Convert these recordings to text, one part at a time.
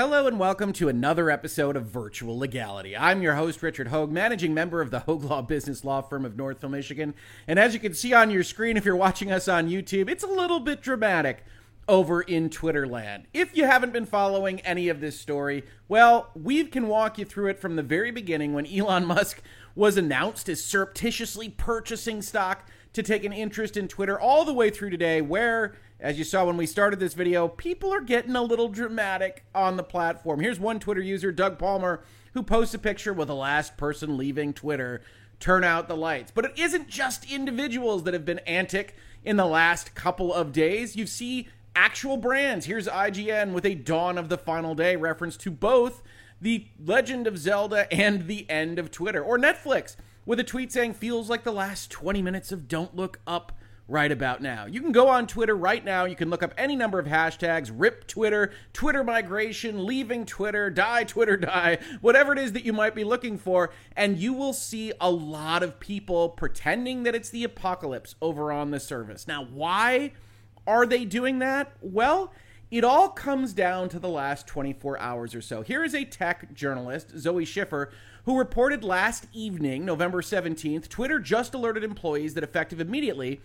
Hello and welcome to another episode of Virtual Legality. I'm your host, Richard Hoeg, managing member of the Hoeg Law Business Law Firm of Northville, Michigan. And as you can see on your screen, if you're watching us on YouTube, it's a little bit dramatic over in Twitter land. If you haven't been following any of this story, well, we can walk you through it from the very beginning when Elon Musk was announced as surreptitiously purchasing stock to take an interest in Twitter, all the way through today, where as you saw when we started this video, people are getting a little dramatic on the platform. Here's one Twitter user, Doug Palmer, who posts a picture with the last person leaving Twitter. Turn out the lights. But it isn't just individuals that have been antic in the last couple of days. You see actual brands. Here's IGN with a Dawn of the Final Day reference to both the Legend of Zelda and the end of Twitter. Or Netflix with a tweet saying, feels like the last 20 minutes of Don't Look Up right about now. You can go on Twitter right now. You can look up any number of hashtags rip Twitter, Twitter migration, leaving Twitter, die Twitter, die, whatever it is that you might be looking for. And you will see a lot of people pretending that it's the apocalypse over on the service. Now, why are they doing that? Well, it all comes down to the last 24 hours or so. Here is a tech journalist, Zoe Schiffer, who reported last evening, November 17th, Twitter just alerted employees that effective immediately,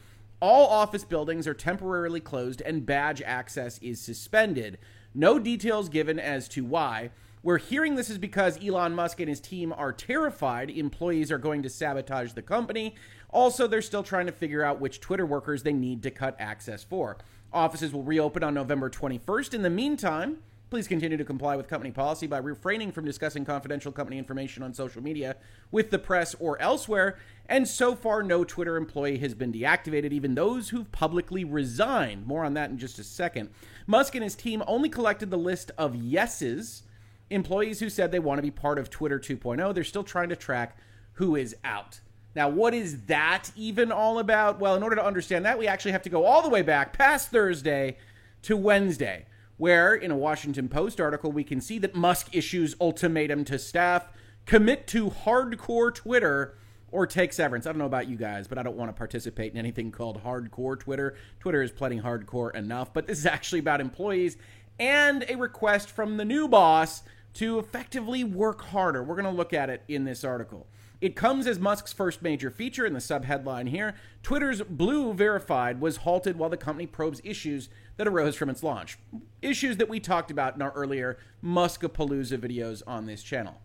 all office buildings are temporarily closed and badge access is suspended. No details given as to why. We're hearing this is because Elon Musk and his team are terrified employees are going to sabotage the company. Also, they're still trying to figure out which Twitter workers they need to cut access for. Offices will reopen on November 21st. In the meantime, Please continue to comply with company policy by refraining from discussing confidential company information on social media with the press or elsewhere. And so far, no Twitter employee has been deactivated, even those who've publicly resigned. More on that in just a second. Musk and his team only collected the list of yeses, employees who said they want to be part of Twitter 2.0. They're still trying to track who is out. Now, what is that even all about? Well, in order to understand that, we actually have to go all the way back past Thursday to Wednesday where in a Washington Post article we can see that Musk issues ultimatum to staff commit to hardcore Twitter or take severance. I don't know about you guys, but I don't want to participate in anything called hardcore Twitter. Twitter is plenty hardcore enough, but this is actually about employees and a request from the new boss to effectively work harder. We're going to look at it in this article. It comes as Musk's first major feature in the subheadline here. Twitter's Blue Verified was halted while the company probes issues that arose from its launch. Issues that we talked about in our earlier Muskapalooza videos on this channel.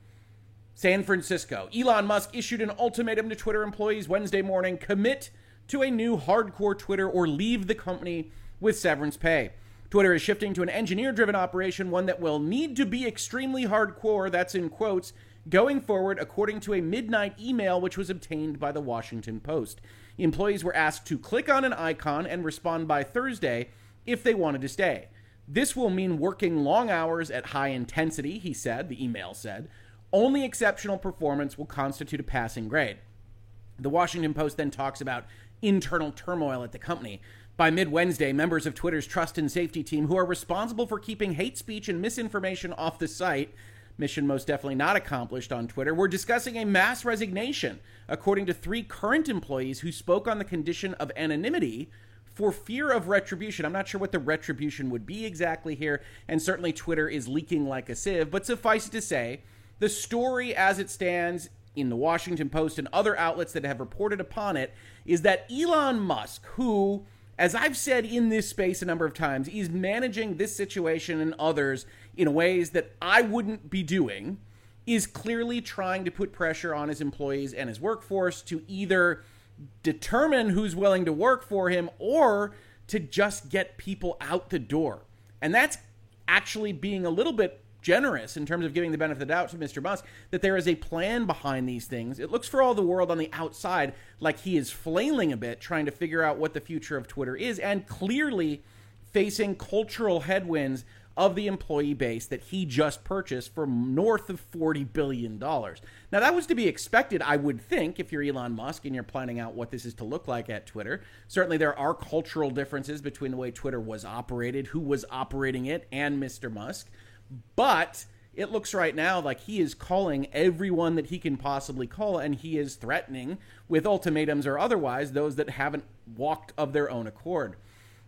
San Francisco. Elon Musk issued an ultimatum to Twitter employees Wednesday morning commit to a new hardcore Twitter or leave the company with severance pay. Twitter is shifting to an engineer driven operation, one that will need to be extremely hardcore, that's in quotes, going forward, according to a midnight email which was obtained by the Washington Post. Employees were asked to click on an icon and respond by Thursday if they wanted to stay. This will mean working long hours at high intensity, he said, the email said. Only exceptional performance will constitute a passing grade. The Washington Post then talks about internal turmoil at the company. By mid Wednesday, members of Twitter's trust and safety team, who are responsible for keeping hate speech and misinformation off the site, mission most definitely not accomplished on Twitter, we're discussing a mass resignation, according to three current employees who spoke on the condition of anonymity for fear of retribution. I'm not sure what the retribution would be exactly here, and certainly Twitter is leaking like a sieve, but suffice it to say, the story as it stands in the Washington Post and other outlets that have reported upon it is that Elon Musk, who, as I've said in this space a number of times, is managing this situation and others in ways that I wouldn't be doing, is clearly trying to put pressure on his employees and his workforce to either determine who's willing to work for him or to just get people out the door. And that's actually being a little bit generous in terms of giving the benefit of the doubt to Mr. Musk that there is a plan behind these things. It looks for all the world on the outside like he is flailing a bit trying to figure out what the future of Twitter is and clearly facing cultural headwinds of the employee base that he just purchased for north of $40 billion. Now, that was to be expected, I would think, if you're Elon Musk and you're planning out what this is to look like at Twitter. Certainly, there are cultural differences between the way Twitter was operated, who was operating it, and Mr. Musk. But it looks right now like he is calling everyone that he can possibly call, and he is threatening with ultimatums or otherwise those that haven't walked of their own accord.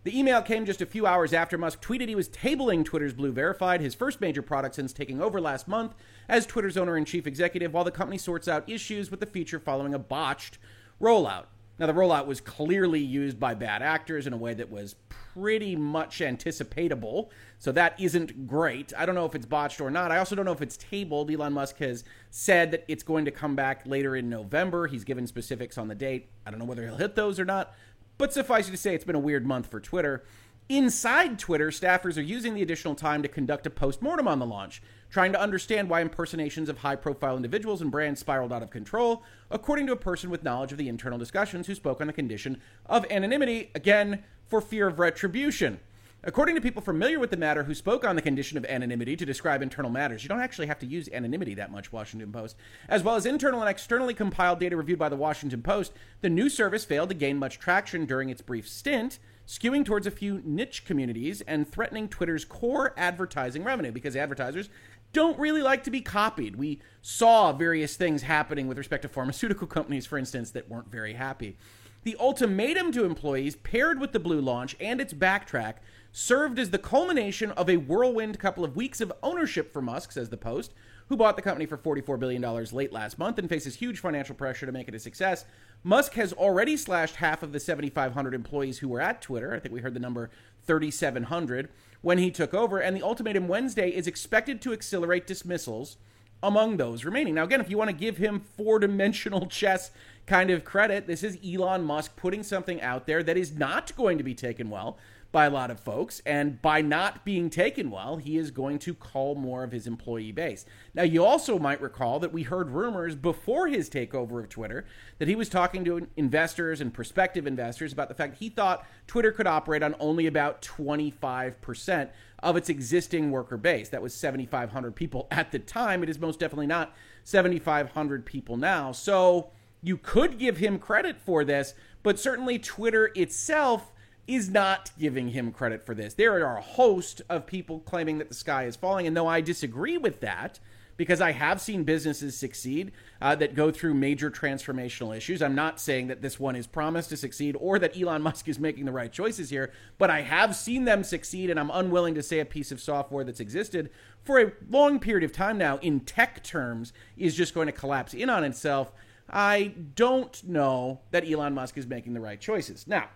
The email came just a few hours after Musk tweeted he was tabling Twitter's Blue Verified, his first major product since taking over last month as Twitter's owner and chief executive, while the company sorts out issues with the feature following a botched rollout. Now, the rollout was clearly used by bad actors in a way that was pretty much anticipatable, so that isn't great. I don't know if it's botched or not. I also don't know if it's tabled. Elon Musk has said that it's going to come back later in November. He's given specifics on the date. I don't know whether he'll hit those or not, but suffice it to say, it's been a weird month for Twitter. Inside Twitter, staffers are using the additional time to conduct a post-mortem on the launch, trying to understand why impersonations of high-profile individuals and brands spiraled out of control, according to a person with knowledge of the internal discussions who spoke on the condition of anonymity, again, for fear of retribution. According to people familiar with the matter who spoke on the condition of anonymity to describe internal matters, you don't actually have to use anonymity that much, Washington Post. As well as internal and externally compiled data reviewed by the Washington Post, the new service failed to gain much traction during its brief stint, skewing towards a few niche communities and threatening Twitter's core advertising revenue because advertisers don't really like to be copied. We saw various things happening with respect to pharmaceutical companies, for instance, that weren't very happy. The ultimatum to employees, paired with the Blue launch and its backtrack, served as the culmination of a whirlwind couple of weeks of ownership for Musk, says the Post, who bought the company for $44 billion late last month and faces huge financial pressure to make it a success. Musk has already slashed half of the 7,500 employees who were at Twitter. I think we heard the number 3,700 when he took over. And the ultimatum Wednesday is expected to accelerate dismissals among those remaining. Now, again, if you want to give him four dimensional chess kind of credit, this is Elon Musk putting something out there that is not going to be taken well by a lot of folks. And by not being taken well, he is going to call more of his employee base. Now, you also might recall that we heard rumors before his takeover of Twitter that he was talking to investors and prospective investors about the fact he thought Twitter could operate on only about 25% of its existing worker base. That was 7,500 people at the time. It is most definitely not 7,500 people now. So you could give him credit for this, but certainly Twitter itself is not giving him credit for this. There are a host of people claiming that the sky is falling, and though I disagree with that, because I have seen businesses succeed uh, that go through major transformational issues. I'm not saying that this one is promised to succeed or that Elon Musk is making the right choices here, but I have seen them succeed, and I'm unwilling to say a piece of software that's existed for a long period of time now in tech terms is just going to collapse in on itself. I don't know that Elon Musk is making the right choices. Now,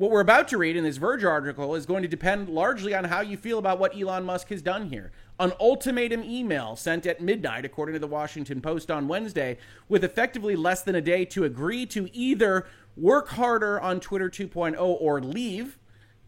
what we're about to read in this Verge article is going to depend largely on how you feel about what Elon Musk has done here. An ultimatum email sent at midnight, according to the Washington Post on Wednesday, with effectively less than a day to agree to either work harder on Twitter 2.0 or leave,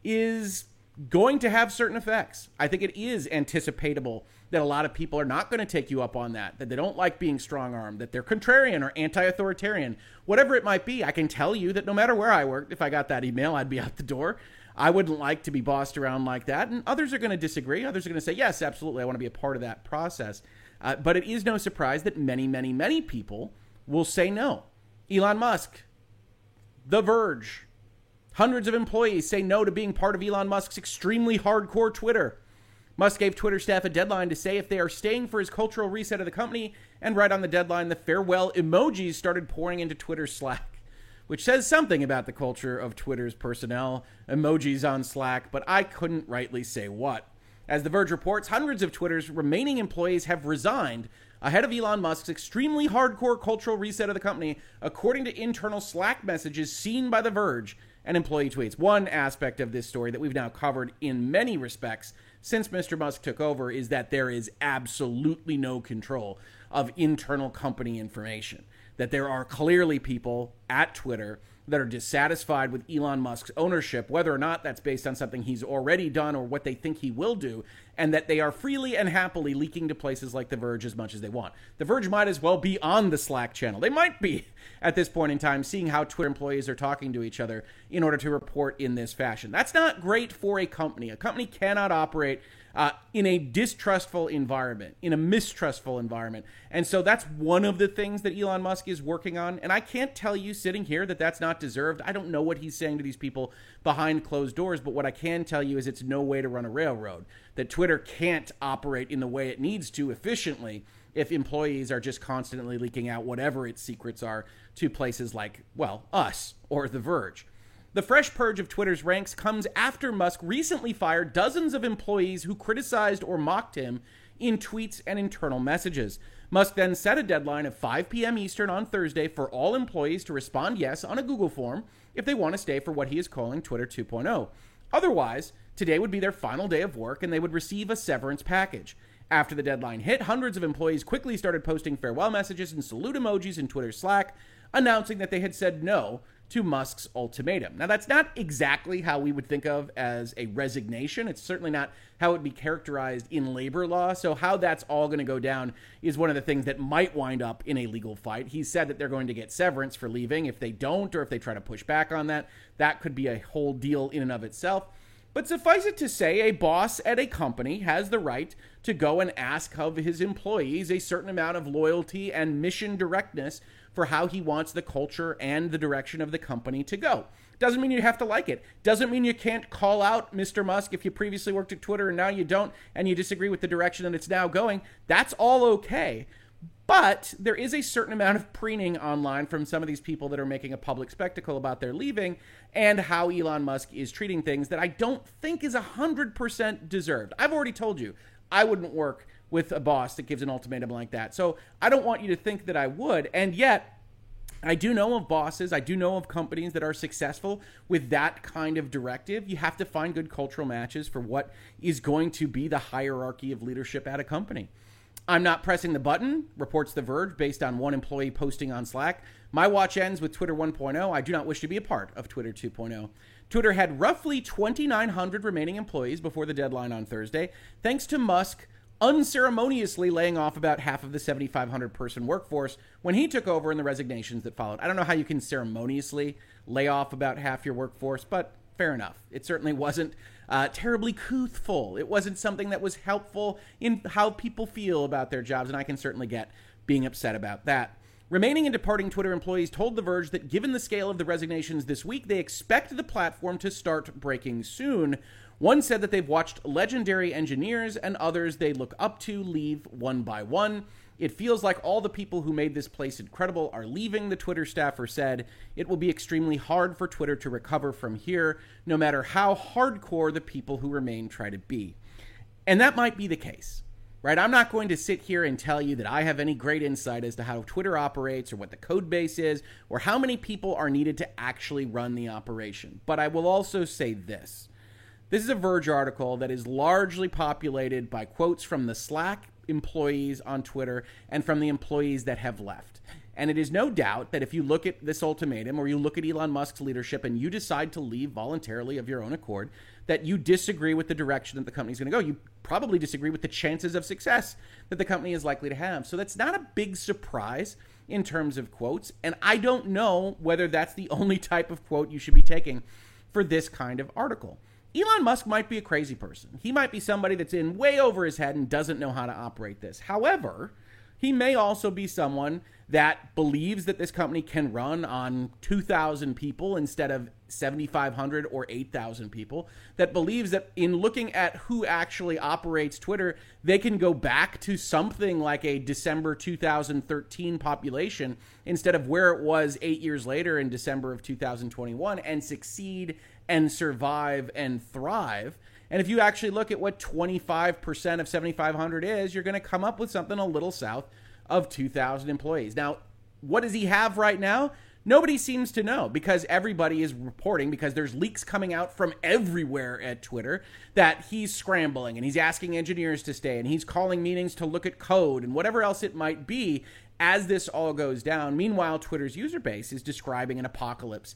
is going to have certain effects. I think it is anticipatable that a lot of people are not going to take you up on that, that they don't like being strong armed, that they're contrarian or anti authoritarian, whatever it might be. I can tell you that no matter where I worked, if I got that email, I'd be out the door. I wouldn't like to be bossed around like that. And others are going to disagree. Others are going to say, yes, absolutely, I want to be a part of that process. Uh, but it is no surprise that many, many, many people will say no. Elon Musk, The Verge, hundreds of employees say no to being part of Elon Musk's extremely hardcore Twitter. Musk gave Twitter staff a deadline to say if they are staying for his cultural reset of the company, and right on the deadline, the farewell emojis started pouring into Twitter's Slack, which says something about the culture of Twitter's personnel. Emojis on Slack, but I couldn't rightly say what. As The Verge reports, hundreds of Twitter's remaining employees have resigned ahead of Elon Musk's extremely hardcore cultural reset of the company, according to internal Slack messages seen by The Verge and employee tweets. One aspect of this story that we've now covered in many respects since Mr. Musk took over is that there is absolutely no control of internal company information. That there are clearly people at Twitter that are dissatisfied with Elon Musk's ownership, whether or not that's based on something he's already done or what they think he will do, and that they are freely and happily leaking to places like The Verge as much as they want. The Verge might as well be on the Slack channel. They might be at this point in time, seeing how Twitter employees are talking to each other in order to report in this fashion. That's not great for a company. A company cannot operate uh, in a distrustful environment, in a mistrustful environment. And so that's one of the things that Elon Musk is working on. And I can't tell you sitting here that that's not deserved. I don't know what he's saying to these people behind closed doors, but what I can tell you is it's no way to run a railroad. That Twitter can't operate in the way it needs to efficiently if employees are just constantly leaking out whatever its secrets are to places like, well, us or The Verge. The fresh purge of Twitter's ranks comes after Musk recently fired dozens of employees who criticized or mocked him in tweets and internal messages. Musk then set a deadline of 5 p.m. Eastern on Thursday for all employees to respond yes on a Google form if they want to stay for what he is calling Twitter 2.0. Otherwise, today would be their final day of work and they would receive a severance package. After the deadline hit, hundreds of employees quickly started posting farewell messages and salute emojis in Twitter Slack, announcing that they had said no to Musk's ultimatum. Now, that's not exactly how we would think of as a resignation. It's certainly not how it would be characterized in labor law. So, how that's all going to go down is one of the things that might wind up in a legal fight. He said that they're going to get severance for leaving. If they don't, or if they try to push back on that, that could be a whole deal in and of itself. But suffice it to say, a boss at a company has the right to go and ask of his employees a certain amount of loyalty and mission directness for how he wants the culture and the direction of the company to go. Doesn't mean you have to like it. Doesn't mean you can't call out Mr. Musk if you previously worked at Twitter and now you don't and you disagree with the direction that it's now going. That's all okay. But there is a certain amount of preening online from some of these people that are making a public spectacle about their leaving and how Elon Musk is treating things that I don't think is 100% deserved. I've already told you, I wouldn't work with a boss that gives an ultimatum like that. So I don't want you to think that I would. And yet, I do know of bosses, I do know of companies that are successful with that kind of directive. You have to find good cultural matches for what is going to be the hierarchy of leadership at a company. I'm not pressing the button, reports The Verge, based on one employee posting on Slack. My watch ends with Twitter 1.0. I do not wish to be a part of Twitter 2.0. Twitter had roughly 2,900 remaining employees before the deadline on Thursday, thanks to Musk unceremoniously laying off about half of the 7,500 person workforce when he took over in the resignations that followed. I don't know how you can ceremoniously lay off about half your workforce, but fair enough. It certainly wasn't uh, terribly couthful. It wasn't something that was helpful in how people feel about their jobs, and I can certainly get being upset about that. Remaining and departing Twitter employees told The Verge that given the scale of the resignations this week, they expect the platform to start breaking soon, one said that they've watched legendary engineers and others they look up to leave one by one. It feels like all the people who made this place incredible are leaving, the Twitter staffer said. It will be extremely hard for Twitter to recover from here, no matter how hardcore the people who remain try to be. And that might be the case, right? I'm not going to sit here and tell you that I have any great insight as to how Twitter operates or what the code base is or how many people are needed to actually run the operation. But I will also say this this is a Verge article that is largely populated by quotes from the Slack employees on Twitter and from the employees that have left. And it is no doubt that if you look at this ultimatum or you look at Elon Musk's leadership and you decide to leave voluntarily of your own accord, that you disagree with the direction that the company is going to go. You probably disagree with the chances of success that the company is likely to have. So that's not a big surprise in terms of quotes. And I don't know whether that's the only type of quote you should be taking for this kind of article. Elon Musk might be a crazy person. He might be somebody that's in way over his head and doesn't know how to operate this. However, he may also be someone that believes that this company can run on 2,000 people instead of 7,500 or 8,000 people, that believes that in looking at who actually operates Twitter, they can go back to something like a December 2013 population instead of where it was eight years later in December of 2021 and succeed and survive and thrive. And if you actually look at what 25% of 7,500 is, you're going to come up with something a little south of 2,000 employees. Now, what does he have right now? Nobody seems to know because everybody is reporting because there's leaks coming out from everywhere at Twitter that he's scrambling and he's asking engineers to stay and he's calling meetings to look at code and whatever else it might be as this all goes down. Meanwhile, Twitter's user base is describing an apocalypse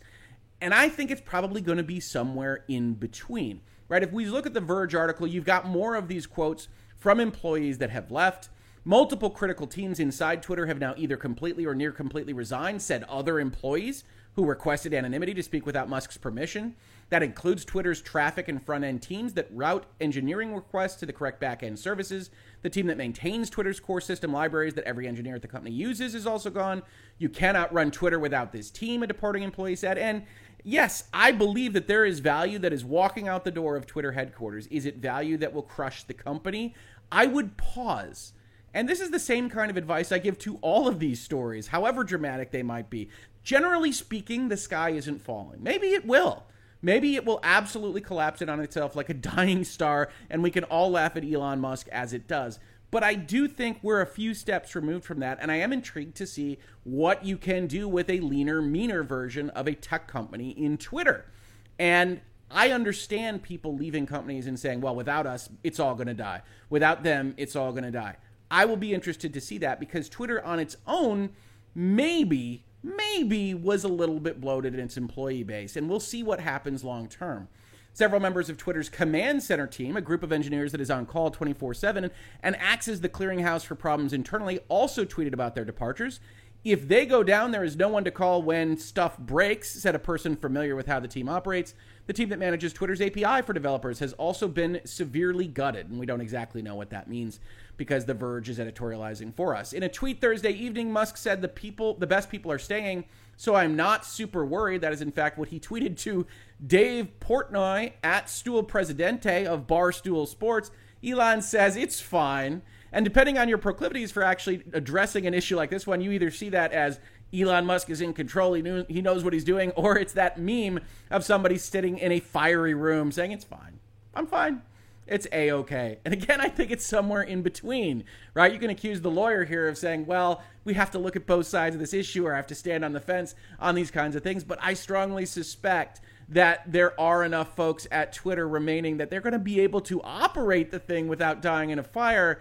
and I think it's probably going to be somewhere in between, right? If we look at the Verge article, you've got more of these quotes from employees that have left. Multiple critical teams inside Twitter have now either completely or near completely resigned, said other employees who requested anonymity to speak without Musk's permission. That includes Twitter's traffic and front end teams that route engineering requests to the correct back end services. The team that maintains Twitter's core system libraries that every engineer at the company uses is also gone. You cannot run Twitter without this team, a departing employee said. And yes, I believe that there is value that is walking out the door of Twitter headquarters. Is it value that will crush the company? I would pause. And this is the same kind of advice I give to all of these stories, however dramatic they might be. generally speaking, the sky isn't falling. Maybe it will. Maybe it will absolutely collapse in on itself like a dying star, and we can all laugh at Elon Musk as it does. But I do think we're a few steps removed from that, and I am intrigued to see what you can do with a leaner, meaner version of a tech company in Twitter. And I understand people leaving companies and saying, well, without us, it's all going to die. Without them, it's all going to die. I will be interested to see that because Twitter on its own maybe, maybe was a little bit bloated in its employee base. And we'll see what happens long term. Several members of Twitter's command center team, a group of engineers that is on call 24 7 and acts as the clearinghouse for problems internally, also tweeted about their departures. If they go down, there is no one to call when stuff breaks, said a person familiar with how the team operates. The team that manages Twitter's API for developers has also been severely gutted, and we don't exactly know what that means because The Verge is editorializing for us. In a tweet Thursday evening, Musk said the people, the best people are staying, so I'm not super worried. That is in fact what he tweeted to Dave Portnoy at Stool Presidente of Barstool Sports. Elon says it's fine. And depending on your proclivities for actually addressing an issue like this one, you either see that as Elon Musk is in control, he, knew, he knows what he's doing, or it's that meme of somebody sitting in a fiery room saying, It's fine. I'm fine. It's a okay. And again, I think it's somewhere in between, right? You can accuse the lawyer here of saying, well, we have to look at both sides of this issue or I have to stand on the fence on these kinds of things. But I strongly suspect that there are enough folks at Twitter remaining that they're going to be able to operate the thing without dying in a fire,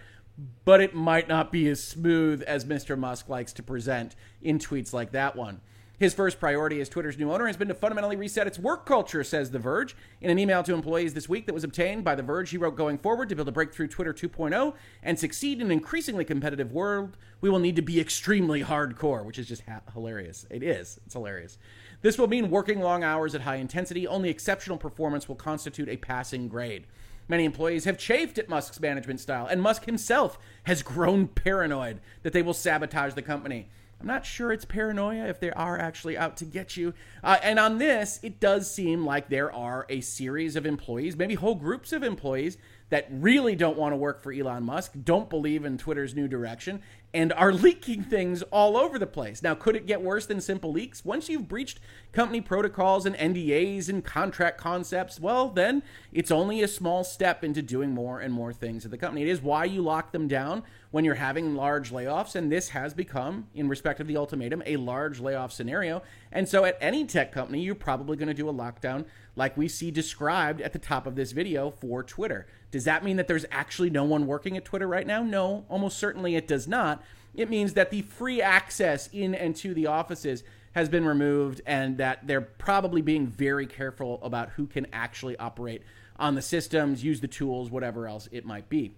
but it might not be as smooth as Mr. Musk likes to present in tweets like that one. His first priority as Twitter's new owner has been to fundamentally reset its work culture, says The Verge. In an email to employees this week that was obtained by The Verge, he wrote, Going forward, to build a breakthrough Twitter 2.0 and succeed in an increasingly competitive world, we will need to be extremely hardcore, which is just ha- hilarious. It is. It's hilarious. This will mean working long hours at high intensity. Only exceptional performance will constitute a passing grade. Many employees have chafed at Musk's management style, and Musk himself has grown paranoid that they will sabotage the company. I'm not sure it's paranoia if they are actually out to get you. Uh, and on this, it does seem like there are a series of employees, maybe whole groups of employees, that really don't want to work for Elon Musk, don't believe in Twitter's new direction, and are leaking things all over the place. Now, could it get worse than simple leaks? Once you've breached company protocols and NDAs and contract concepts, well, then it's only a small step into doing more and more things at the company. It is why you lock them down when you're having large layoffs, and this has become, in respect of the ultimatum, a large layoff scenario. And so, at any tech company, you're probably going to do a lockdown like we see described at the top of this video for Twitter. Does that mean that there's actually no one working at Twitter right now? No, almost certainly it does not. It means that the free access in and to the offices has been removed and that they're probably being very careful about who can actually operate on the systems, use the tools, whatever else it might be.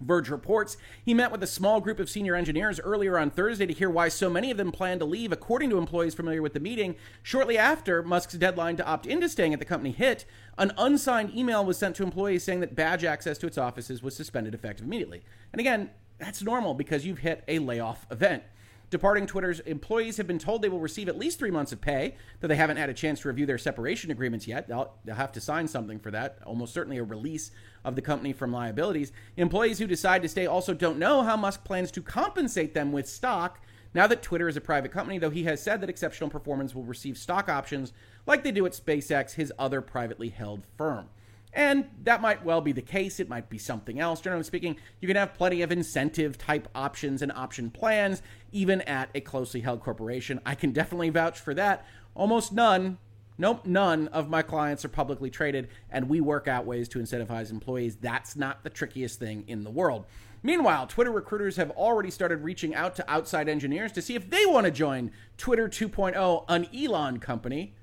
Verge reports he met with a small group of senior engineers earlier on Thursday to hear why so many of them plan to leave. According to employees familiar with the meeting, shortly after Musk's deadline to opt into staying at the company hit, an unsigned email was sent to employees saying that badge access to its offices was suspended effective immediately. And again, that's normal because you've hit a layoff event. Departing Twitter's employees have been told they will receive at least three months of pay, though they haven't had a chance to review their separation agreements yet. They'll, they'll, have to sign something for that, almost certainly a release of the company from liabilities. Employees who decide to stay also don't know how Musk plans to compensate them with stock now that Twitter is a private company, though he has said that exceptional performance will receive stock options like they do at SpaceX, his other privately held firm. And that might well be the case. It might be something else. Generally speaking, you can have plenty of incentive type options and option plans, even at a closely held corporation. I can definitely vouch for that. Almost none, nope, none of my clients are publicly traded, and we work out ways to incentivize employees. That's not the trickiest thing in the world. Meanwhile, Twitter recruiters have already started reaching out to outside engineers to see if they want to join Twitter 2.0, an Elon company.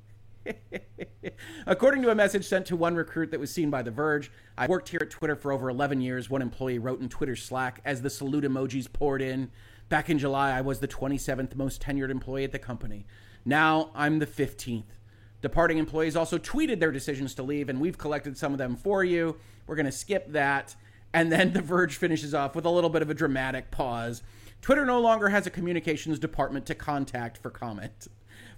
According to a message sent to one recruit that was seen by The Verge, I worked here at Twitter for over 11 years. One employee wrote in Twitter Slack as the salute emojis poured in. Back in July, I was the 27th most tenured employee at the company. Now I'm the 15th. Departing employees also tweeted their decisions to leave, and we've collected some of them for you. We're going to skip that. And then The Verge finishes off with a little bit of a dramatic pause. Twitter no longer has a communications department to contact for comment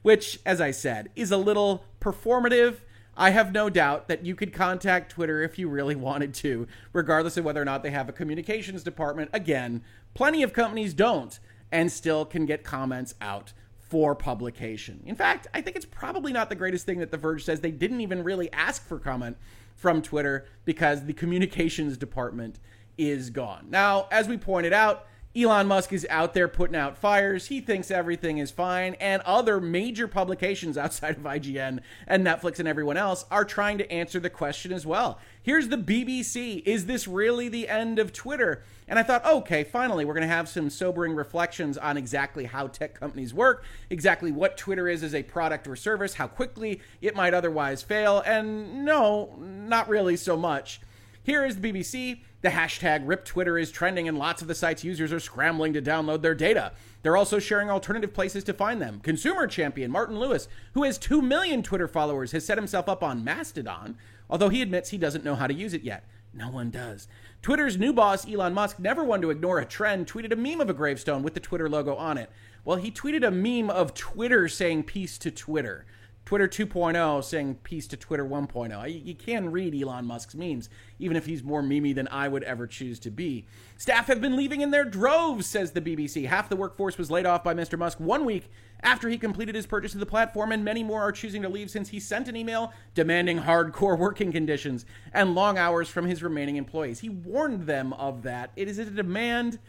which, as I said, is a little performative. I have no doubt that you could contact Twitter if you really wanted to, regardless of whether or not they have a communications department. Again, plenty of companies don't and still can get comments out for publication. In fact, I think it's probably not the greatest thing that The Verge says they didn't even really ask for comment from Twitter because the communications department is gone. Now, as we pointed out, Elon Musk is out there putting out fires. He thinks everything is fine. And other major publications outside of IGN and Netflix and everyone else are trying to answer the question as well. Here's the BBC Is this really the end of Twitter? And I thought, okay, finally, we're going to have some sobering reflections on exactly how tech companies work, exactly what Twitter is as a product or service, how quickly it might otherwise fail. And no, not really so much. Here is the BBC. The hashtag RIP Twitter is trending, and lots of the site's users are scrambling to download their data. They're also sharing alternative places to find them. Consumer champion Martin Lewis, who has 2 million Twitter followers, has set himself up on Mastodon, although he admits he doesn't know how to use it yet. No one does. Twitter's new boss, Elon Musk, never one to ignore a trend, tweeted a meme of a gravestone with the Twitter logo on it. Well, he tweeted a meme of Twitter saying peace to Twitter. Twitter 2.0 saying peace to Twitter 1.0. You can read Elon Musk's memes, even if he's more memey than I would ever choose to be. Staff have been leaving in their droves, says the BBC. Half the workforce was laid off by Mr. Musk one week after he completed his purchase of the platform, and many more are choosing to leave since he sent an email demanding hardcore working conditions and long hours from his remaining employees. He warned them of that. It is a demand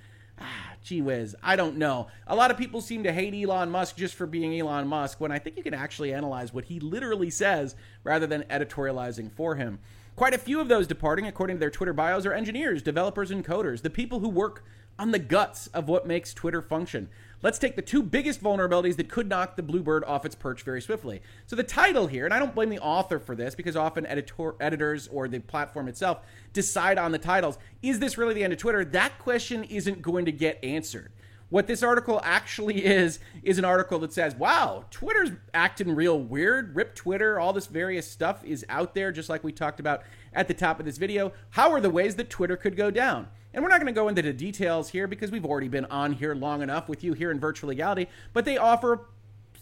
ah, gee whiz, I don't know. A lot of people seem to hate Elon Musk just for being Elon Musk, when I think you can actually analyze what he literally says rather than editorializing for him. Quite a few of those departing, according to their Twitter bios, are engineers, developers, and coders, the people who work on the guts of what makes Twitter function. Let's take the two biggest vulnerabilities that could knock the Bluebird off its perch very swiftly. So, the title here, and I don't blame the author for this because often editor, editors or the platform itself decide on the titles. Is this really the end of Twitter? That question isn't going to get answered. What this article actually is, is an article that says, wow, Twitter's acting real weird. Rip Twitter, all this various stuff is out there, just like we talked about at the top of this video. How are the ways that Twitter could go down? And we're not going to go into the details here because we've already been on here long enough with you here in Virtual Legality, but they offer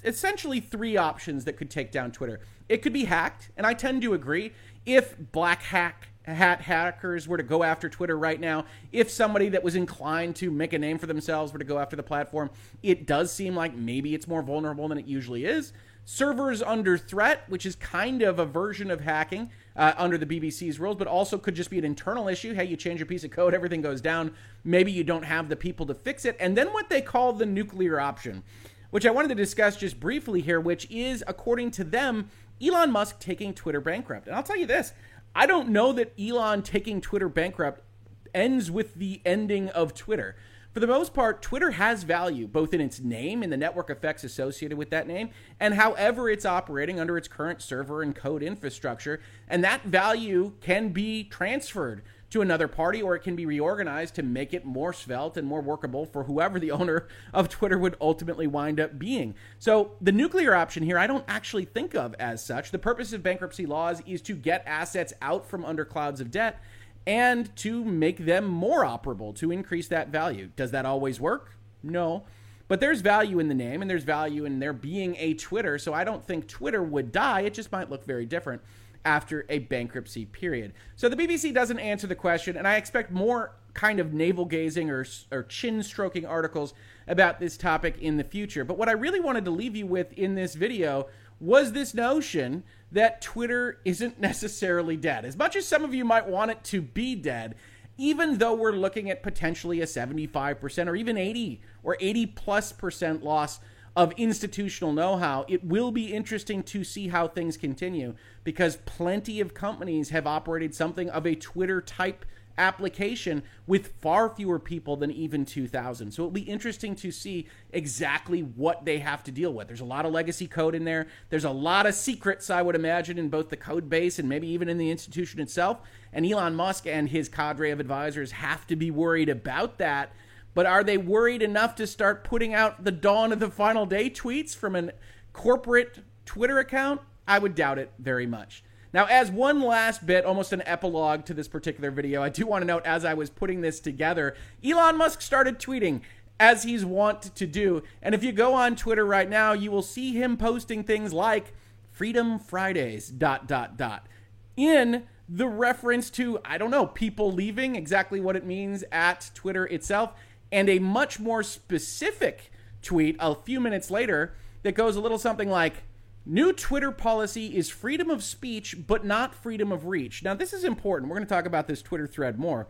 essentially three options that could take down Twitter. It could be hacked, and I tend to agree. If black hack hat hackers were to go after Twitter right now, if somebody that was inclined to make a name for themselves were to go after the platform, it does seem like maybe it's more vulnerable than it usually is. Servers under threat, which is kind of a version of hacking uh, under the BBC's rules, but also could just be an internal issue. Hey, you change a piece of code, everything goes down. Maybe you don't have the people to fix it. And then what they call the nuclear option, which I wanted to discuss just briefly here, which is, according to them, Elon Musk taking Twitter bankrupt. And I'll tell you this I don't know that Elon taking Twitter bankrupt ends with the ending of Twitter for the most part, Twitter has value both in its name and the network effects associated with that name, and however it's operating under its current server and code infrastructure. And that value can be transferred to another party or it can be reorganized to make it more svelte and more workable for whoever the owner of Twitter would ultimately wind up being. So, the nuclear option here, I don't actually think of as such. The purpose of bankruptcy laws is to get assets out from under clouds of debt and to make them more operable to increase that value. Does that always work? No. But there's value in the name and there's value in there being a Twitter. So I don't think Twitter would die. It just might look very different after a bankruptcy period. So the BBC doesn't answer the question, and I expect more kind of navel gazing or, or chin stroking articles about this topic in the future. But what I really wanted to leave you with in this video was this notion that Twitter isn't necessarily dead. As much as some of you might want it to be dead, even though we're looking at potentially a 75% or even 80 or 80 plus percent loss of institutional know how, it will be interesting to see how things continue because plenty of companies have operated something of a Twitter type application with far fewer people than even 2000. So it'll be interesting to see exactly what they have to deal with. There's a lot of legacy code in there. There's a lot of secrets, I would imagine, in both the code base and maybe even in the institution itself. And Elon Musk and his cadre of advisors have to be worried about that. But are they worried enough to start putting out the dawn of the final day tweets from a corporate Twitter account? I would doubt it very much. Now, as one last bit, almost an epilogue to this particular video, I do want to note as I was putting this together, Elon Musk started tweeting as he's wont to do. And if you go on Twitter right now, you will see him posting things like Freedom Fridays, dot, dot, dot, in the reference to, I don't know, people leaving, exactly what it means at Twitter itself, and a much more specific tweet a few minutes later that goes a little something like New Twitter policy is freedom of speech, but not freedom of reach. Now, this is important. We're going to talk about this Twitter thread more.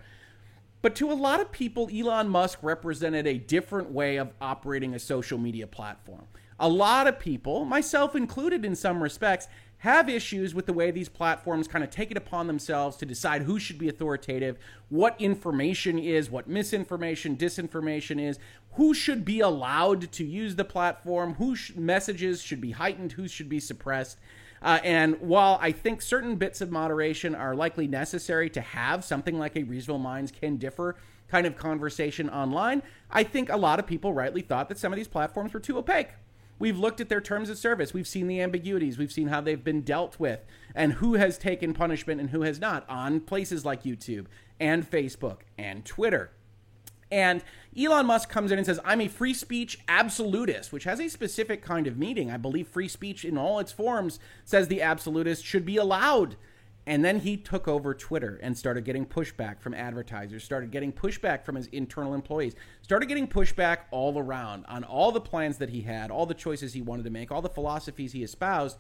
But to a lot of people, Elon Musk represented a different way of operating a social media platform. A lot of people, myself included in some respects, have issues with the way these platforms kind of take it upon themselves to decide who should be authoritative, what information is, what misinformation, disinformation is, who should be allowed to use the platform, who sh- messages should be heightened, who should be suppressed. Uh, and while I think certain bits of moderation are likely necessary to have something like a reasonable minds can differ kind of conversation online, I think a lot of people rightly thought that some of these platforms were too opaque. We've looked at their terms of service. We've seen the ambiguities. We've seen how they've been dealt with and who has taken punishment and who has not on places like YouTube and Facebook and Twitter. And Elon Musk comes in and says, I'm a free speech absolutist, which has a specific kind of meaning. I believe free speech in all its forms says the absolutist should be allowed. And then he took over Twitter and started getting pushback from advertisers, started getting pushback from his internal employees, started getting pushback all around on all the plans that he had, all the choices he wanted to make, all the philosophies he espoused.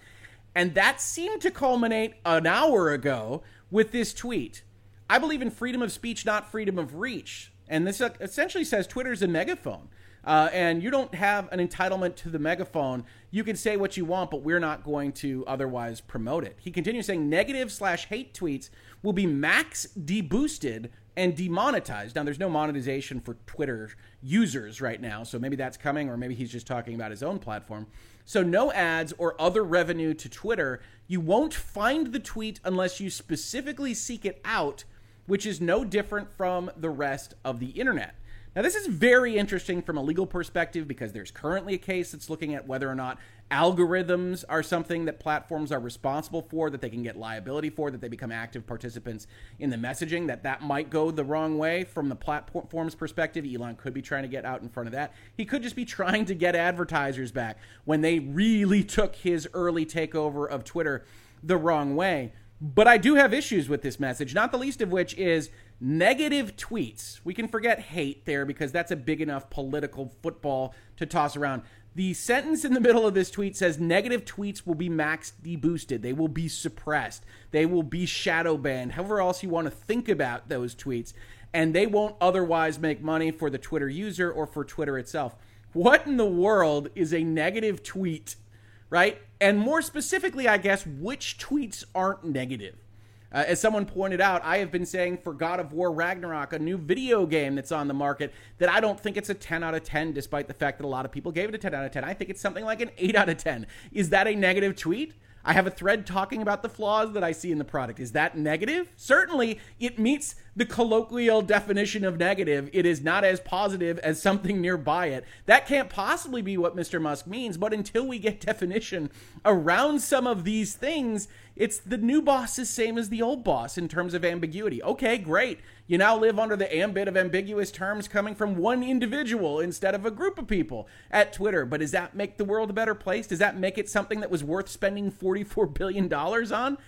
And that seemed to culminate an hour ago with this tweet. I believe in freedom of speech, not freedom of reach. And this uh, essentially says Twitter's a megaphone. Uh, and you don't have an entitlement to the megaphone. You can say what you want, but we're not going to otherwise promote it. He continues saying negative slash hate tweets will be max deboosted and demonetized. Now, there's no monetization for Twitter users right now, so maybe that's coming, or maybe he's just talking about his own platform. So, no ads or other revenue to Twitter. You won't find the tweet unless you specifically seek it out which is no different from the rest of the internet. Now, this is very interesting from a legal perspective because there's currently a case that's looking at whether or not algorithms are something that platforms are responsible for, that they can get liability for, that they become active participants in the messaging, that that might go the wrong way from the platform's perspective. Elon could be trying to get out in front of that. He could just be trying to get advertisers back when they really took his early takeover of Twitter the wrong way. But I do have issues with this message, not the least of which is negative tweets. We can forget hate there because that's a big enough political football to toss around. The sentence in the middle of this tweet says negative tweets will be max deboosted. They will be suppressed. They will be shadow banned. However else you want to think about those tweets. And they won't otherwise make money for the Twitter user or for Twitter itself. What in the world is a negative tweet right? And more specifically, I guess, which tweets aren't negative? Uh, as someone pointed out, I have been saying for God of War Ragnarok, a new video game that's on the market, that I don't think it's a 10 out of 10, despite the fact that a lot of people gave it a 10 out of 10. I think it's something like an 8 out of 10. Is that a negative tweet? I have a thread talking about the flaws that I see in the product. Is that negative? Certainly, it meets the colloquial definition of negative. It is not as positive as something nearby it. That can't possibly be what Mr. Musk means, but until we get definition around some of these things, it's the new boss is same as the old boss in terms of ambiguity. Okay, great. You now live under the ambit of ambiguous terms coming from one individual instead of a group of people at Twitter. But does that make the world a better place? Does that make it something that was worth spending $44 billion on?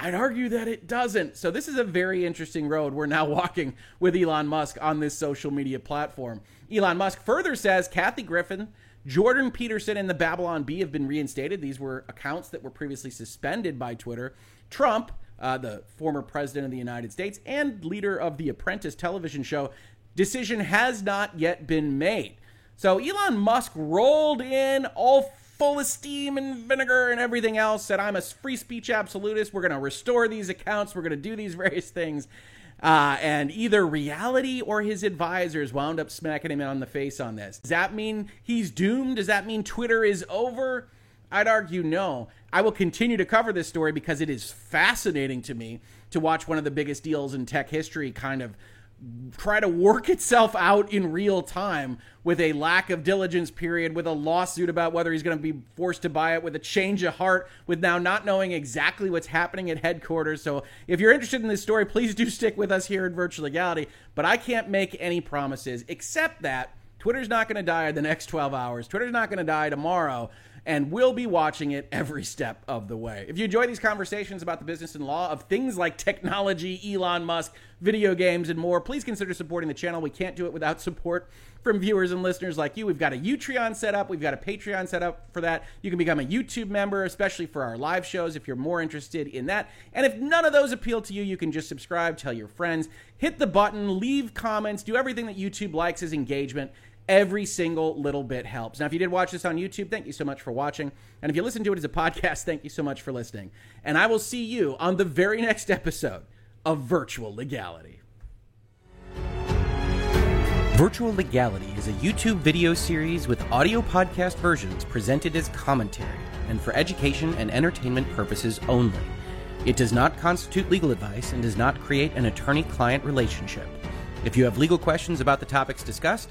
I'd argue that it doesn't. So this is a very interesting road we're now walking with Elon Musk on this social media platform. Elon Musk further says Kathy Griffin, Jordan Peterson, and the Babylon Bee have been reinstated. These were accounts that were previously suspended by Twitter. Trump, uh, the former president of the United States and leader of the Apprentice television show, decision has not yet been made. So Elon Musk rolled in all full of steam and vinegar and everything else, said, I'm a free speech absolutist. We're going to restore these accounts. We're going to do these various things. Uh, and either reality or his advisors wound up smacking him on the face on this. Does that mean he's doomed? Does that mean Twitter is over? I'd argue no. I will continue to cover this story because it is fascinating to me to watch one of the biggest deals in tech history kind of try to work itself out in real time with a lack of diligence period, with a lawsuit about whether he's going to be forced to buy it, with a change of heart, with now not knowing exactly what's happening at headquarters. So if you're interested in this story, please do stick with us here at Virtual Legality. But I can't make any promises except that Twitter's not going to die in the next 12 hours. Twitter's not going to die tomorrow. And we'll be watching it every step of the way. If you enjoy these conversations about the business and law of things like technology, Elon Musk, video games, and more, please consider supporting the channel. We can't do it without support from viewers and listeners like you. We've got a Utreon set up, we've got a Patreon set up for that. You can become a YouTube member, especially for our live shows if you're more interested in that. And if none of those appeal to you, you can just subscribe, tell your friends, hit the button, leave comments, do everything that YouTube likes as engagement Every single little bit helps. Now, if you did watch this on YouTube, thank you so much for watching. And if you listen to it as a podcast, thank you so much for listening. And I will see you on the very next episode of Virtual Legality. Virtual Legality is a YouTube video series with audio podcast versions presented as commentary and for education and entertainment purposes only. It does not constitute legal advice and does not create an attorney client relationship. If you have legal questions about the topics discussed,